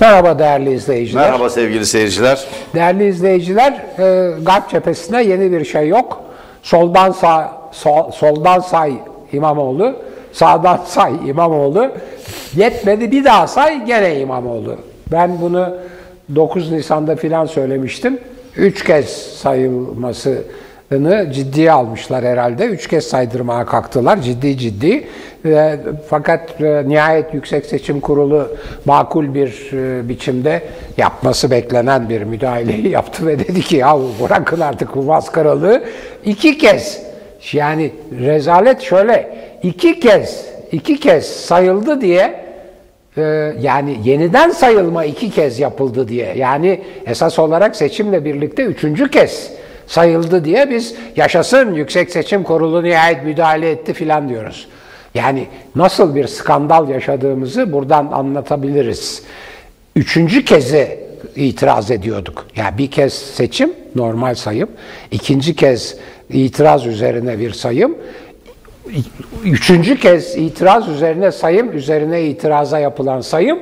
Merhaba değerli izleyiciler. Merhaba sevgili seyirciler. Değerli izleyiciler, e, Garp cephesinde yeni bir şey yok. Soldan sağ, sol, soldan say İmamoğlu, sağdan say İmamoğlu. Yetmedi bir daha say gene İmamoğlu. Ben bunu 9 Nisan'da filan söylemiştim. Üç kez sayılmasını ciddiye almışlar herhalde. Üç kez saydırmaya kalktılar ciddi ciddi. E, fakat e, nihayet Yüksek Seçim Kurulu makul bir e, biçimde yapması beklenen bir müdahaleyi yaptı ve dedi ki ya bırakın artık bu maskaralığı. iki kez yani rezalet şöyle iki kez iki kez sayıldı diye e, yani yeniden sayılma iki kez yapıldı diye yani esas olarak seçimle birlikte üçüncü kez sayıldı diye biz yaşasın Yüksek Seçim Kurulu nihayet müdahale etti filan diyoruz. Yani nasıl bir skandal yaşadığımızı buradan anlatabiliriz. Üçüncü kezi itiraz ediyorduk. Yani bir kez seçim, normal sayım. ikinci kez itiraz üzerine bir sayım. Üçüncü kez itiraz üzerine sayım, üzerine itiraza yapılan sayım.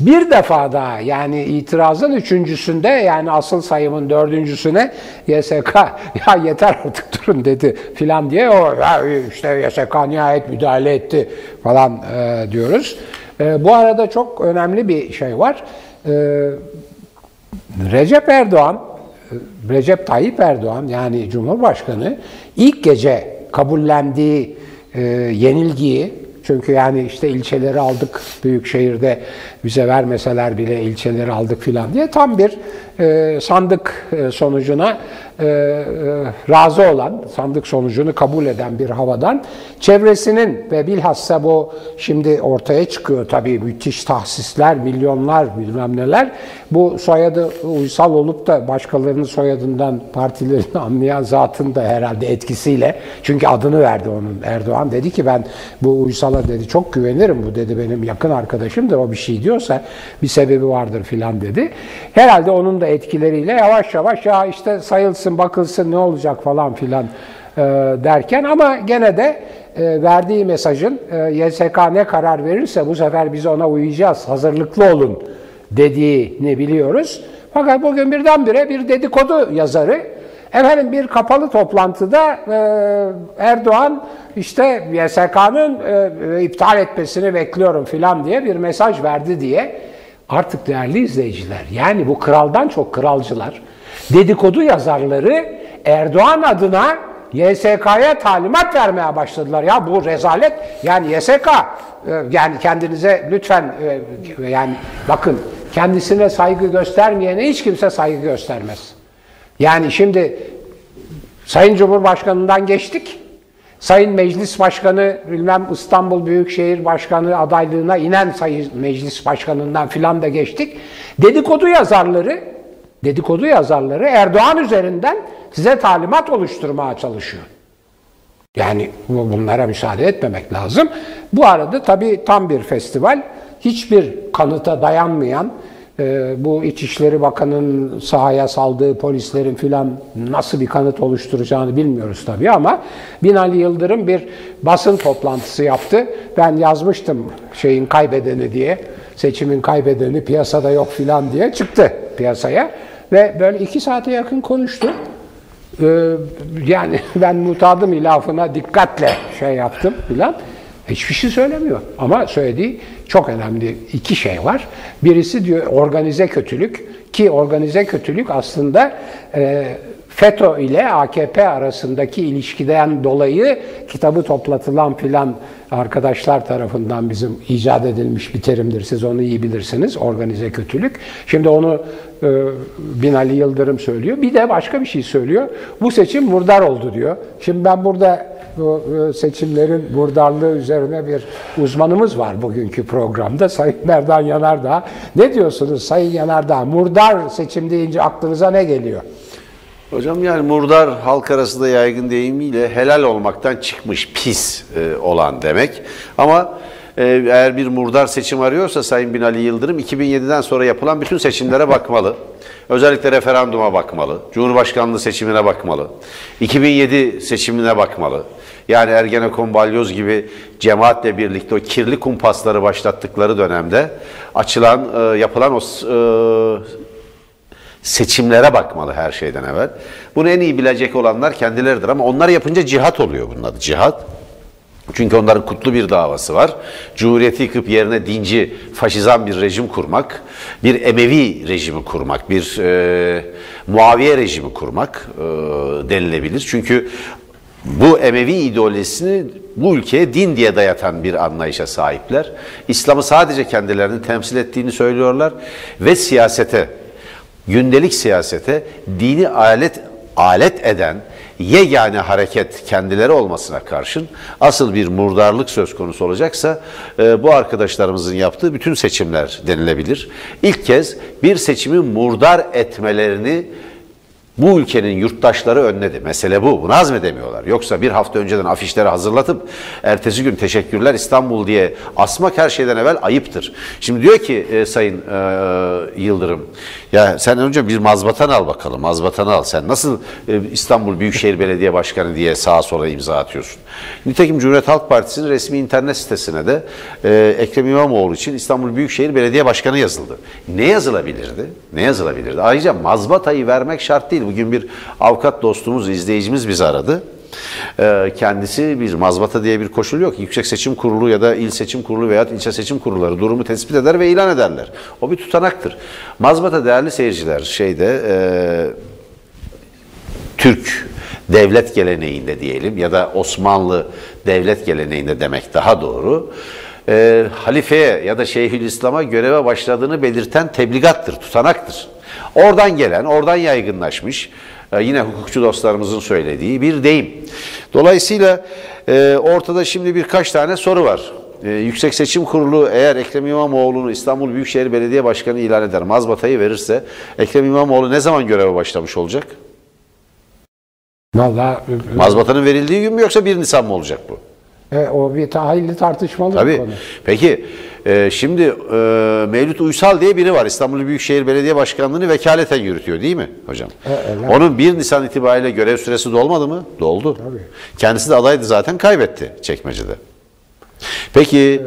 Bir defa daha yani itirazın üçüncüsünde yani asıl sayımın dördüncüsüne YSK ya yeter artık durun dedi filan diye o ya işte YSK nihayet müdahale etti falan e, diyoruz. E, bu arada çok önemli bir şey var. E, Recep Erdoğan, Recep Tayyip Erdoğan yani Cumhurbaşkanı ilk gece kabullendiği e, yenilgiyi çünkü yani işte ilçeleri aldık. Büyük şehirde bize vermeseler bile ilçeleri aldık filan diye tam bir e, sandık e, sonucuna e, razı olan, sandık sonucunu kabul eden bir havadan çevresinin ve bilhassa bu şimdi ortaya çıkıyor tabii müthiş tahsisler, milyonlar bilmem neler. Bu soyadı uysal olup da başkalarının soyadından partilerini anlayan zatın da herhalde etkisiyle çünkü adını verdi onun Erdoğan dedi ki ben bu uysala dedi çok güvenirim bu dedi benim yakın arkadaşımdır o bir şey diyorsa bir sebebi vardır filan dedi. Herhalde onun da etkileriyle yavaş yavaş ya işte sayılsın bakılsın ne olacak falan filan e, derken ama gene de e, verdiği mesajın e, YSK ne karar verirse bu sefer biz ona uyacağız hazırlıklı olun dediğini biliyoruz. Fakat bugün birdenbire bir dedikodu yazarı efendim bir kapalı toplantıda e, Erdoğan işte YSK'nın e, iptal etmesini bekliyorum filan diye bir mesaj verdi diye artık değerli izleyiciler yani bu kraldan çok kralcılar dedikodu yazarları Erdoğan adına YSK'ya talimat vermeye başladılar. Ya bu rezalet yani YSK e, yani kendinize lütfen e, yani bakın kendisine saygı göstermeyene hiç kimse saygı göstermez. Yani şimdi Sayın Cumhurbaşkanı'ndan geçtik. Sayın Meclis Başkanı, bilmem İstanbul Büyükşehir Başkanı adaylığına inen Sayın Meclis Başkanı'ndan filan da geçtik. Dedikodu yazarları, dedikodu yazarları Erdoğan üzerinden size talimat oluşturmaya çalışıyor. Yani bunlara müsaade etmemek lazım. Bu arada tabii tam bir festival, hiçbir kanıta dayanmayan, e, bu İçişleri Bakanı'nın sahaya saldığı polislerin filan nasıl bir kanıt oluşturacağını bilmiyoruz tabii ama Binali Yıldırım bir basın toplantısı yaptı. Ben yazmıştım şeyin kaybedeni diye, seçimin kaybedeni piyasada yok filan diye çıktı piyasaya ve böyle iki saate yakın konuştu. Ee, yani ben mutadım ilafına dikkatle şey yaptım filan. Hiçbir şey söylemiyor. Ama söylediği çok önemli iki şey var. Birisi diyor organize kötülük ki organize kötülük aslında e, FETÖ ile AKP arasındaki ilişkiden dolayı kitabı toplatılan filan arkadaşlar tarafından bizim icat edilmiş bir terimdir. Siz onu iyi bilirsiniz. Organize kötülük. Şimdi onu e, Binali Yıldırım söylüyor. Bir de başka bir şey söylüyor. Bu seçim murdar oldu diyor. Şimdi ben burada bu e, seçimlerin murdarlığı üzerine bir uzmanımız var bugünkü programda. Sayın Merdan Yanardağ. Ne diyorsunuz Sayın Yanardağ? Murdar seçim deyince aklınıza ne geliyor? Hocam yani murdar halk arasında yaygın deyimiyle helal olmaktan çıkmış pis e, olan demek. Ama e, eğer bir murdar seçim arıyorsa Sayın Binali Yıldırım 2007'den sonra yapılan bütün seçimlere bakmalı. Özellikle referanduma bakmalı. Cumhurbaşkanlığı seçimine bakmalı. 2007 seçimine bakmalı. Yani Ergenekon Balyoz gibi cemaatle birlikte o kirli kumpasları başlattıkları dönemde açılan, e, yapılan o e, seçimlere bakmalı her şeyden evvel. Bunu en iyi bilecek olanlar kendileridir ama onlar yapınca cihat oluyor bunun adı cihat. Çünkü onların kutlu bir davası var. Cumhuriyeti yıkıp yerine dinci, faşizan bir rejim kurmak, bir Emevi rejimi kurmak, bir e, Muaviye rejimi kurmak e, denilebilir. Çünkü bu Emevi ideolojisini bu ülkeye din diye dayatan bir anlayışa sahipler. İslam'ı sadece kendilerini temsil ettiğini söylüyorlar ve siyasete, gündelik siyasete dini alet alet eden yegane hareket kendileri olmasına karşın asıl bir murdarlık söz konusu olacaksa e, bu arkadaşlarımızın yaptığı bütün seçimler denilebilir. İlk kez bir seçimi murdar etmelerini bu ülkenin yurttaşları önledi. Mesele bu. Bunu hazmedemiyorlar. Yoksa bir hafta önceden afişleri hazırlatıp ertesi gün teşekkürler İstanbul diye asmak her şeyden evvel ayıptır. Şimdi diyor ki e, Sayın e, Yıldırım ya sen önce bir mazbatan al bakalım. Mazbatan al. Sen nasıl e, İstanbul Büyükşehir Belediye Başkanı diye sağa sola imza atıyorsun? Nitekim Cumhuriyet Halk Partisi'nin resmi internet sitesine de e, Ekrem İmamoğlu için İstanbul Büyükşehir Belediye Başkanı yazıldı. Ne yazılabilirdi? Ne yazılabilirdi? Ayrıca mazbatayı vermek şart değil. Bugün bir avukat dostumuz, izleyicimiz bizi aradı. Ee, kendisi bir mazbata diye bir koşul yok. Yüksek Seçim Kurulu ya da il seçim kurulu veya ilçe seçim kurulları durumu tespit eder ve ilan ederler. O bir tutanaktır. Mazbata değerli seyirciler şeyde e, Türk devlet geleneğinde diyelim ya da Osmanlı devlet geleneğinde demek daha doğru. E, halifeye ya da Şeyhülislam'a göreve başladığını belirten tebligattır, tutanaktır. Oradan gelen, oradan yaygınlaşmış e, yine hukukçu dostlarımızın söylediği bir deyim. Dolayısıyla e, ortada şimdi birkaç tane soru var. E, Yüksek Seçim Kurulu eğer Ekrem İmamoğlu'nu İstanbul Büyükşehir Belediye Başkanı ilan eder, mazbatayı verirse Ekrem İmamoğlu ne zaman göreve başlamış olacak? Vallahi Mazbatanın verildiği gün mü yoksa 1 Nisan mı olacak bu? e, o bir hayli tartışmalı bir Tabii. konu. Peki e, şimdi e, Mevlüt Uysal diye biri var. İstanbul Büyükşehir Belediye Başkanlığı'nı vekaleten yürütüyor değil mi hocam? evet. Onun 1 Nisan itibariyle görev süresi dolmadı mı? Doldu. Kendisi de adaydı zaten kaybetti çekmecede. Peki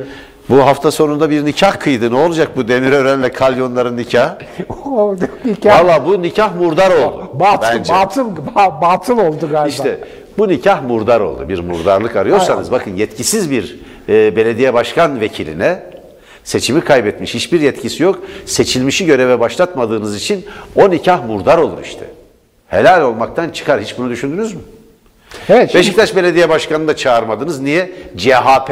bu hafta sonunda bir nikah kıydı. Ne olacak bu Demirören'le Kalyonların nikahı? O nikah Valla bu nikah murdar oldu. batıl, bence. batıl, ba- batıl oldu galiba. İşte bu nikah murdar oldu. Bir murdarlık arıyorsanız bakın yetkisiz bir e, belediye başkan vekiline seçimi kaybetmiş. Hiçbir yetkisi yok. Seçilmişi göreve başlatmadığınız için o nikah murdar olur işte. Helal olmaktan çıkar. Hiç bunu düşündünüz mü? evet, şimdi- Beşiktaş Belediye Başkanı'nı da çağırmadınız. Niye? CHP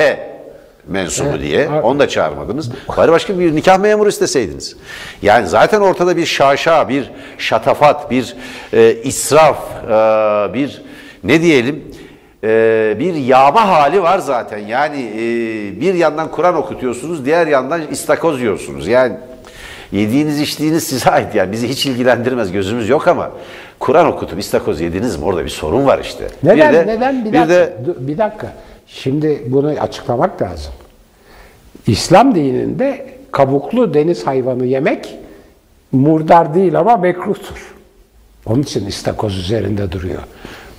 mensubu diye. evet. Onu da çağırmadınız. Bari başka bir nikah memuru isteseydiniz. Yani zaten ortada bir şaşa, bir şatafat, bir e, israf, e, bir ne diyelim e, bir yağma hali var zaten. Yani e, bir yandan Kur'an okutuyorsunuz, diğer yandan istakoz yiyorsunuz. Yani yediğiniz içtiğiniz size ait yani bizi hiç ilgilendirmez gözümüz yok ama Kur'an okutup istakoz yediniz mi orada bir sorun var işte. Neden? bir de, neden? Bir, bir dakika. de bir dakika. Şimdi bunu açıklamak lazım. İslam dininde kabuklu deniz hayvanı yemek murdar değil ama mekruhtur. Onun için istakoz üzerinde duruyor.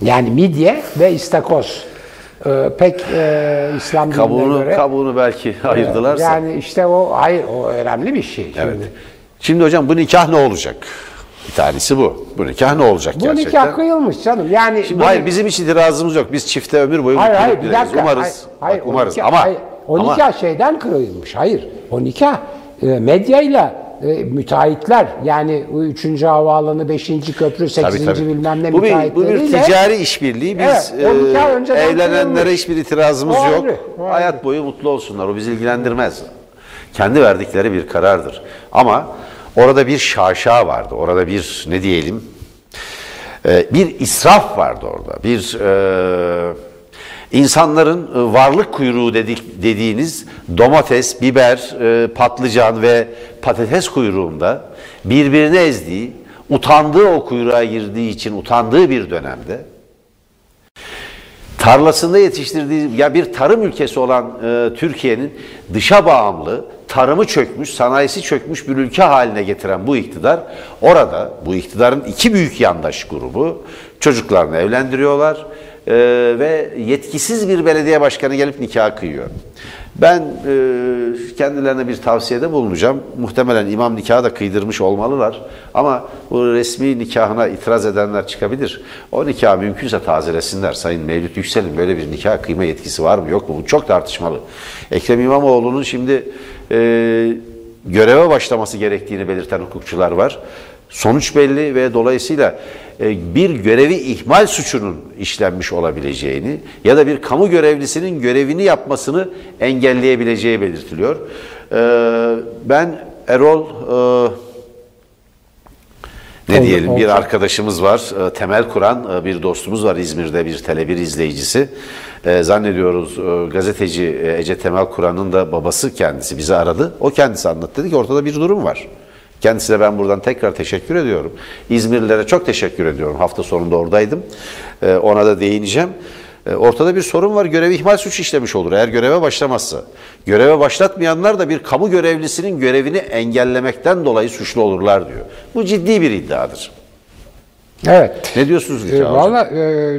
Yani midye ve istakoz. Ee, pek e, İslam kabuğunu göre. kabuğunu belki ayırdılarsa. Yani işte o hayır o önemli bir şey. Evet. Şimdi. Şimdi hocam bu nikah ne olacak? Bir tanesi bu. Bu nikah ne olacak Bu gerçekten? nikah kıyılmış canım. Yani Şimdi bu- hayır bizim hiç itirazımız yok. Biz çifte ömür boyu Hayır hayır bir dakika. Umarız. Hayır, hayır, Bak, umarız. nikah- ama hayır, o ama- nikah şeyden kırılmış. Hayır. O nikah e, medyayla e, müteahhitler yani bu 3. havaalanı, 5. köprü, 8. Tabii, tabii. bilmem ne bu bir, bu bir ticari işbirliği. Biz Evet, e, evlenenlere kıyılmış. hiçbir itirazımız O yok. ayrı, o ayrı. Hayat boyu mutlu olsunlar. O bizi ilgilendirmez. Kendi verdikleri bir karardır. Ama orada bir şaşa vardı. Orada bir ne diyelim e, bir israf vardı orada. Bir e, insanların e, varlık kuyruğu dedik, dediğiniz domates, biber, e, patlıcan ve patates kuyruğunda birbirini ezdiği, utandığı o kuyruğa girdiği için utandığı bir dönemde tarlasında yetiştirdiği ya bir tarım ülkesi olan e, Türkiye'nin dışa bağımlı, tarımı çökmüş, sanayisi çökmüş bir ülke haline getiren bu iktidar orada bu iktidarın iki büyük yandaş grubu çocuklarını evlendiriyorlar e, ve yetkisiz bir belediye başkanı gelip nikah kıyıyor. Ben e, kendilerine bir tavsiyede bulunacağım. Muhtemelen imam nikahı da kıydırmış olmalılar. Ama bu resmi nikahına itiraz edenler çıkabilir. O nikah mümkünse tazelesinler. Sayın Mevlüt Yüksel'in böyle bir nikah kıyma yetkisi var mı yok mu? Bu çok tartışmalı. Ekrem İmamoğlu'nun şimdi e, göreve başlaması gerektiğini belirten hukukçular var. Sonuç belli ve dolayısıyla e, bir görevi ihmal suçunun işlenmiş olabileceğini ya da bir kamu görevlisinin görevini yapmasını engelleyebileceği belirtiliyor. E, ben Erol e, ne diyelim bir arkadaşımız var, temel kuran bir dostumuz var İzmir'de bir Tele1 izleyicisi. Zannediyoruz gazeteci Ece Temel Kur'an'ın da babası kendisi bizi aradı. O kendisi anlattı dedi ki ortada bir durum var. Kendisine ben buradan tekrar teşekkür ediyorum. İzmirlilere çok teşekkür ediyorum. Hafta sonunda oradaydım. Ee, ona da değineceğim. Ee, ortada bir sorun var. Görev ihmal suç işlemiş olur eğer göreve başlamazsa. Göreve başlatmayanlar da bir kamu görevlisinin görevini engellemekten dolayı suçlu olurlar diyor. Bu ciddi bir iddiadır. Evet. Ne diyorsunuz E, Nikah Hocam? Valla e,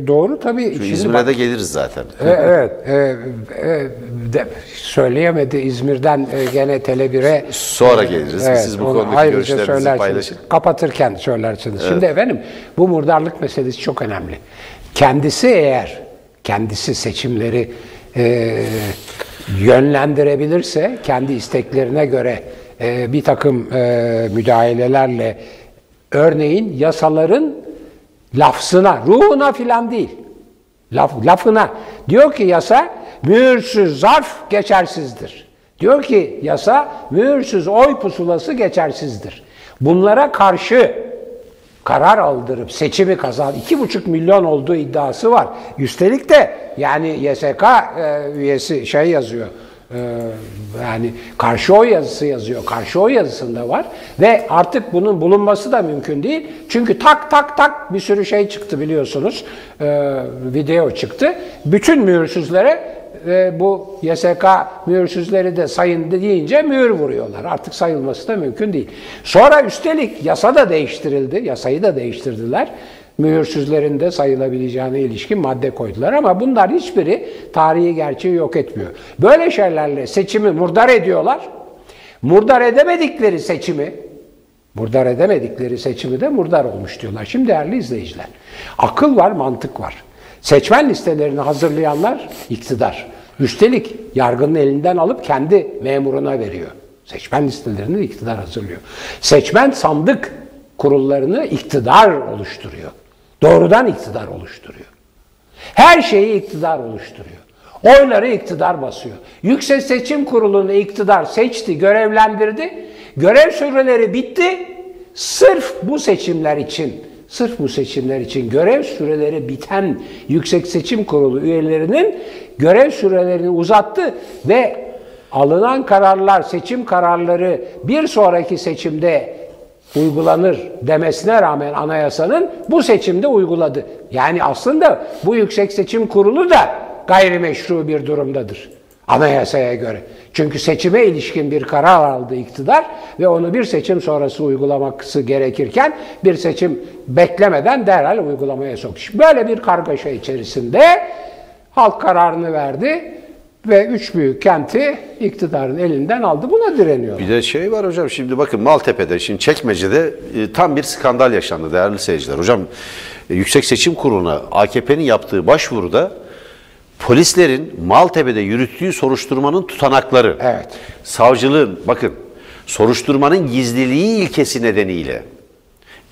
doğru tabii. Şu İzmir'e bak- de geliriz zaten. E, evet. e, e, de- söyleyemedi İzmir'den e, gene Tele1'e. Sonra geliriz. Siz bu onu konudaki görüşlerinizi söylersiniz. paylaşın. Kapatırken söylersiniz. Şimdi efendim bu murdarlık meselesi çok önemli. Kendisi eğer kendisi seçimleri e, yönlendirebilirse kendi isteklerine göre e, bir takım e, müdahalelerle örneğin yasaların lafzına, ruhuna filan değil. Laf, lafına. Diyor ki yasa mühürsüz zarf geçersizdir. Diyor ki yasa mühürsüz oy pusulası geçersizdir. Bunlara karşı karar aldırıp seçimi kazan 2,5 milyon olduğu iddiası var. Üstelik de yani YSK e, üyesi şey yazıyor. E, yani karşı oy yazısı yazıyor. Karşı oy yazısında var ve artık bunun bulunması da mümkün değil. Çünkü tak tak tak bir sürü şey çıktı biliyorsunuz. E, video çıktı. Bütün mühürsüzlere e, bu YSK mühürsüzleri de sayın deyince mühür vuruyorlar. Artık sayılması da mümkün değil. Sonra üstelik yasa da değiştirildi. Yasayı da değiştirdiler. Mühürsüzlerin de sayılabileceğine ilişkin madde koydular ama bunlar hiçbiri tarihi gerçeği yok etmiyor. Böyle şeylerle seçimi murdar ediyorlar. Murdar edemedikleri seçimi Murdar edemedikleri seçimi de murdar olmuş diyorlar. Şimdi değerli izleyiciler, akıl var, mantık var. Seçmen listelerini hazırlayanlar iktidar. Üstelik yargının elinden alıp kendi memuruna veriyor. Seçmen listelerini iktidar hazırlıyor. Seçmen sandık kurullarını iktidar oluşturuyor. Doğrudan iktidar oluşturuyor. Her şeyi iktidar oluşturuyor. Oyları iktidar basıyor. Yüksek Seçim Kurulu'nu iktidar seçti, görevlendirdi. Görev süreleri bitti. Sırf bu seçimler için, sırf bu seçimler için görev süreleri biten Yüksek Seçim Kurulu üyelerinin görev sürelerini uzattı ve alınan kararlar, seçim kararları bir sonraki seçimde uygulanır demesine rağmen anayasanın bu seçimde uyguladı. Yani aslında bu Yüksek Seçim Kurulu da gayrimeşru bir durumdadır anayasaya göre. Çünkü seçime ilişkin bir karar aldı iktidar ve onu bir seçim sonrası uygulaması gerekirken bir seçim beklemeden derhal uygulamaya soktu. Böyle bir kargaşa içerisinde halk kararını verdi ve üç büyük kenti iktidarın elinden aldı. Buna direniyor. Bir de şey var hocam şimdi bakın Maltepe'de şimdi Çekmece'de e, tam bir skandal yaşandı değerli seyirciler. Hocam e, Yüksek Seçim Kurulu'na AKP'nin yaptığı başvuruda polislerin Maltepe'de yürüttüğü soruşturmanın tutanakları, Evet. savcılığın bakın soruşturmanın gizliliği ilkesi nedeniyle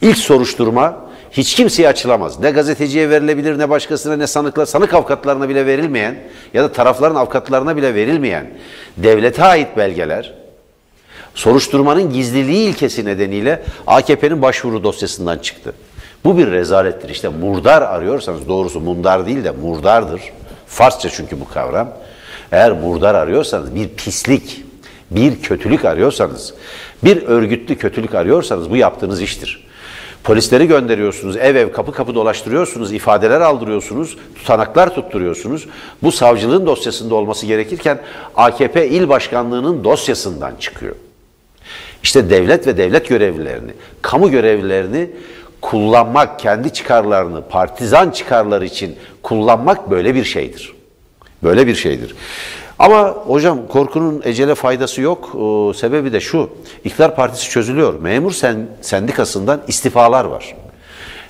ilk soruşturma hiç kimseye açılamaz. Ne gazeteciye verilebilir ne başkasına ne sanıkla sanık avukatlarına bile verilmeyen ya da tarafların avukatlarına bile verilmeyen devlete ait belgeler soruşturmanın gizliliği ilkesi nedeniyle AKP'nin başvuru dosyasından çıktı. Bu bir rezalettir. İşte murdar arıyorsanız doğrusu mundar değil de murdardır. Farsça çünkü bu kavram. Eğer murdar arıyorsanız bir pislik, bir kötülük arıyorsanız, bir örgütlü kötülük arıyorsanız bu yaptığınız iştir. Polisleri gönderiyorsunuz, ev ev kapı kapı dolaştırıyorsunuz, ifadeler aldırıyorsunuz, tutanaklar tutturuyorsunuz. Bu savcılığın dosyasında olması gerekirken AKP il başkanlığının dosyasından çıkıyor. İşte devlet ve devlet görevlilerini, kamu görevlilerini kullanmak, kendi çıkarlarını, partizan çıkarları için kullanmak böyle bir şeydir. Böyle bir şeydir. Ama hocam korkunun ecele faydası yok. O, sebebi de şu. İktidar partisi çözülüyor. Memur sen, sendikasından istifalar var.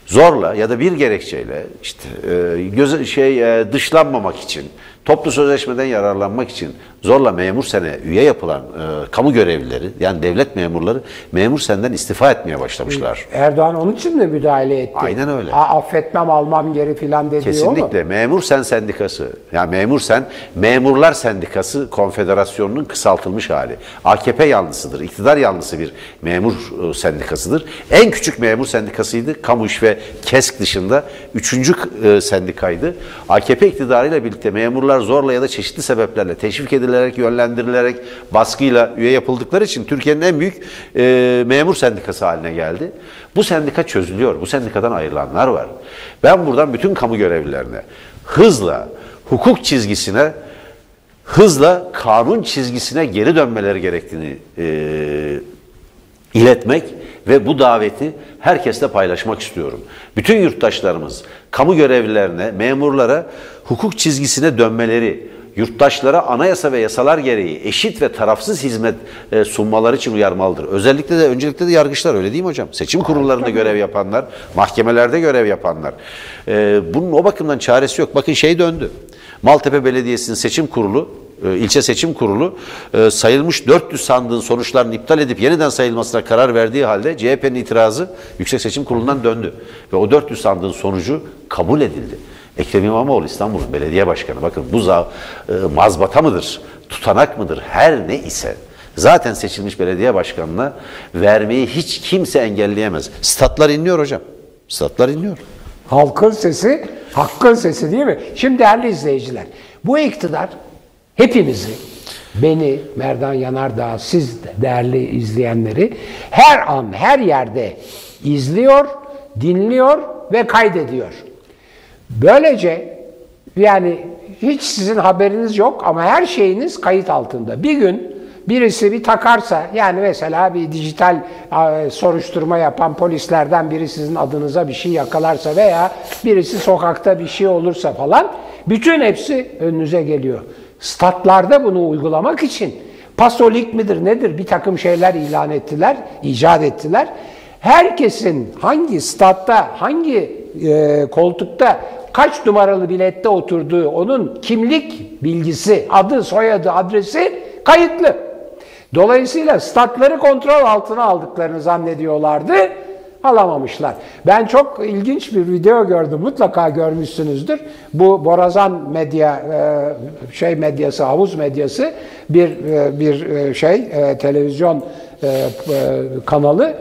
Zorla ya da bir gerekçeyle işte e, göze, şey e, dışlanmamak için, toplu sözleşmeden yararlanmak için zorla memur sene üye yapılan e, kamu görevlileri yani devlet memurları memur senden istifa etmeye başlamışlar. Erdoğan onun için mi müdahale etti? Aynen öyle. Ha, affetmem almam geri filan dediği o mu? Kesinlikle. Memur Sen Sendikası, yani Memur Sen, Memurlar Sendikası Konfederasyonu'nun kısaltılmış hali. AKP yanlısıdır, iktidar yanlısı bir memur e, sendikasıdır. En küçük memur sendikasıydı. Kamu İş ve KESK dışında üçüncü e, sendikaydı. AKP iktidarıyla birlikte memurlar zorla ya da çeşitli sebeplerle teşvik edilerek, yönlendirilerek, baskıyla üye yapıldıkları için Türkiye'nin en büyük e, memur sendikası haline geldi. Bu sendika çözülüyor. Bu sendikadan ayrılanlar var. Ben buradan bütün kamu görevlilerine hızla hukuk çizgisine hızla kanun çizgisine geri dönmeleri gerektiğini e, iletmek ve bu daveti herkesle paylaşmak istiyorum. Bütün yurttaşlarımız kamu görevlilerine, memurlara hukuk çizgisine dönmeleri, yurttaşlara anayasa ve yasalar gereği eşit ve tarafsız hizmet e, sunmaları için uyarmalıdır. Özellikle de öncelikle de yargıçlar öyle değil mi hocam? Seçim kurullarında görev yapanlar, mahkemelerde görev yapanlar. E, bunun o bakımdan çaresi yok. Bakın şey döndü. Maltepe Belediyesi'nin seçim kurulu e, ilçe seçim kurulu e, sayılmış 400 sandığın sonuçlarını iptal edip yeniden sayılmasına karar verdiği halde CHP'nin itirazı Yüksek Seçim Kurulu'ndan döndü. Ve o 400 sandığın sonucu kabul edildi. Ekrem İmamoğlu İstanbul'un belediye başkanı. Bakın bu za, e, mazbata mıdır, tutanak mıdır, her ne ise zaten seçilmiş belediye başkanına vermeyi hiç kimse engelleyemez. Statlar inliyor hocam. Statlar inliyor. Halkın sesi, hakkın sesi değil mi? Şimdi değerli izleyiciler, bu iktidar hepimizi, beni, Merdan Yanardağ, siz de değerli izleyenleri her an, her yerde izliyor, dinliyor ve kaydediyor. Böylece yani hiç sizin haberiniz yok ama her şeyiniz kayıt altında. Bir gün birisi bir takarsa yani mesela bir dijital soruşturma yapan polislerden biri sizin adınıza bir şey yakalarsa veya birisi sokakta bir şey olursa falan bütün hepsi önünüze geliyor. Statlarda bunu uygulamak için pasolik midir nedir bir takım şeyler ilan ettiler, icat ettiler. Herkesin hangi statta, hangi e, koltukta kaç numaralı bilette oturduğu, onun kimlik bilgisi, adı, soyadı, adresi kayıtlı. Dolayısıyla statları kontrol altına aldıklarını zannediyorlardı, alamamışlar. Ben çok ilginç bir video gördüm, mutlaka görmüşsünüzdür. Bu Borazan medya, e, şey medyası, havuz medyası bir e, bir e, şey televizyon kanalı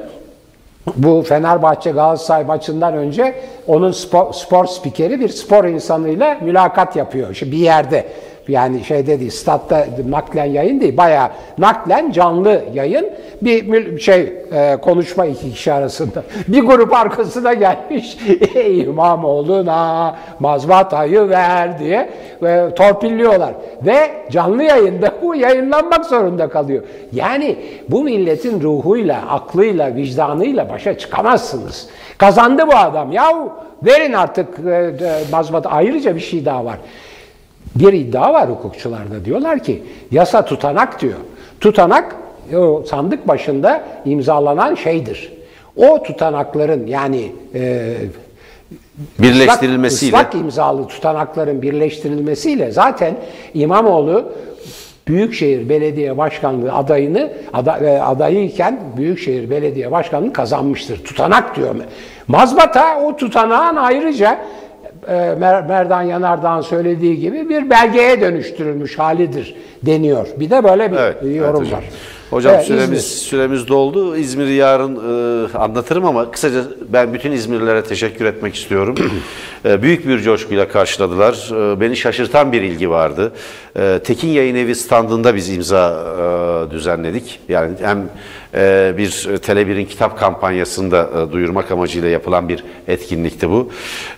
bu Fenerbahçe Galatasaray maçından önce onun spor, spor spikeri bir spor insanıyla mülakat yapıyor. Şimdi bir yerde yani şeyde değil, statta naklen yayın değil, bayağı naklen canlı yayın bir şey e, konuşma iki kişi arasında. Bir grup arkasına gelmiş, ey İmamoğlu'na mazbatayı ver diye ve torpilliyorlar. Ve canlı yayında bu yayınlanmak zorunda kalıyor. Yani bu milletin ruhuyla, aklıyla, vicdanıyla başa çıkamazsınız. Kazandı bu adam. Yahu verin artık e, mazbat. Ayrıca bir şey daha var. Bir iddia var hukukçularda. Diyorlar ki yasa tutanak diyor. Tutanak o sandık başında imzalanan şeydir. O tutanakların yani e, birleştirilmesiyle ıslak, ıslak imzalı tutanakların birleştirilmesiyle zaten İmamoğlu Büyükşehir Belediye Başkanlığı adayını e, adayıyken Büyükşehir Belediye Başkanlığı kazanmıştır. Tutanak diyor. Mazbata o tutanağın ayrıca Merdan Yanardağ'ın söylediği gibi bir belgeye dönüştürülmüş halidir deniyor. Bir de böyle bir evet, yorum evet var. Hocam evet, süremiz İzmir. süremiz doldu. İzmir'i yarın e, anlatırım ama kısaca ben bütün İzmirlilere teşekkür etmek istiyorum. e, büyük bir coşkuyla karşıladılar. E, beni şaşırtan bir ilgi vardı. E, Tekin Yayın Evi standında biz imza e, düzenledik. Yani hem e, bir Tele1'in kitap kampanyasında e, duyurmak amacıyla yapılan bir etkinlikti bu.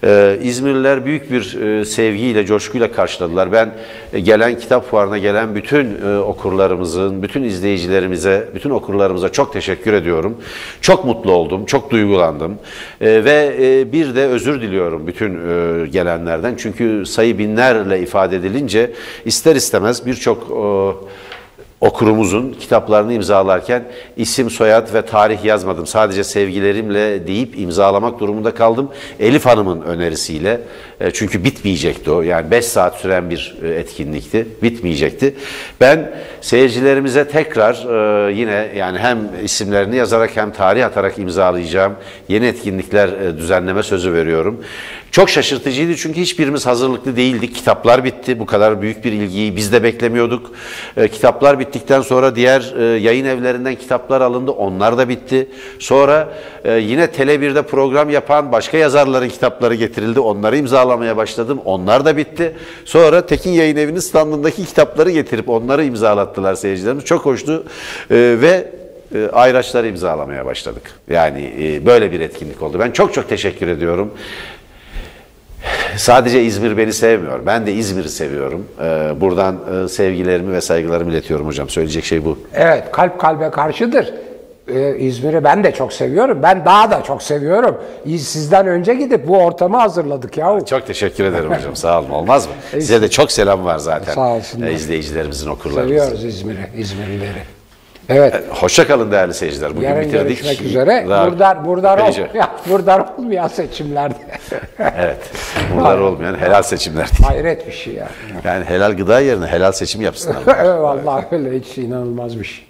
E, İzmirliler büyük bir e, sevgiyle, coşkuyla karşıladılar. Ben e, gelen kitap fuarına gelen bütün e, okurlarımızın, bütün izleyicilerin seyircilerimize, bütün okurlarımıza çok teşekkür ediyorum. Çok mutlu oldum, çok duygulandım. E, ve e, bir de özür diliyorum bütün e, gelenlerden. Çünkü sayı binlerle ifade edilince ister istemez birçok e, okurumuzun kitaplarını imzalarken isim, soyad ve tarih yazmadım. Sadece sevgilerimle deyip imzalamak durumunda kaldım. Elif Hanım'ın önerisiyle. E, Çünkü bitmeyecekti o. Yani 5 saat süren bir e, etkinlikti. Bitmeyecekti. Ben seyircilerimize tekrar e, yine yani hem isimlerini yazarak hem tarih atarak imzalayacağım yeni etkinlikler düzenleme sözü veriyorum. Çok şaşırtıcıydı çünkü hiçbirimiz hazırlıklı değildik. Kitaplar bitti. Bu kadar büyük bir ilgiyi biz de beklemiyorduk. Kitaplar bittikten sonra diğer e, yayın evlerinden kitaplar alındı. Onlar da bitti. Sonra e, yine Tele1'de program yapan başka yazarların kitapları getirildi. Onları imzalamaya başladım. Onlar da bitti. Sonra Tekin Yayın Evi'nin standındaki kitapları getirip onları imzalattılar seyircilerimiz. Çok hoştu. E, ve e, ayraçları imzalamaya başladık. Yani e, böyle bir etkinlik oldu. Ben çok çok teşekkür ediyorum. Sadece İzmir beni sevmiyor. Ben de İzmir'i seviyorum. Ee, buradan e, sevgilerimi ve saygılarımı iletiyorum hocam. Söyleyecek şey bu. Evet, kalp kalbe karşıdır. Ee, İzmir'i ben de çok seviyorum. Ben daha da çok seviyorum. Sizden önce gidip bu ortamı hazırladık yahu. Çok teşekkür ederim hocam. Sağ olun. Olmaz mı? Size de çok selam var zaten. Sağ olsunlar. Ee, izleyicilerimizin, okurlarımızın. Seviyoruz İzmir'i, İzmirlileri. Evet. Hoşça kalın değerli seyirciler. Bugün Yarın bitirdik. görüşmek üzere. Daha- Buradan, buradan, Epeyce. olmayan, buradan olmayan seçimlerde. Evet. Bunlar olmayan helal seçimler. Hayret bir şey yani. Yani helal gıda yerine helal seçim yapsınlar. Vallahi öyle hiç inanılmaz bir şey.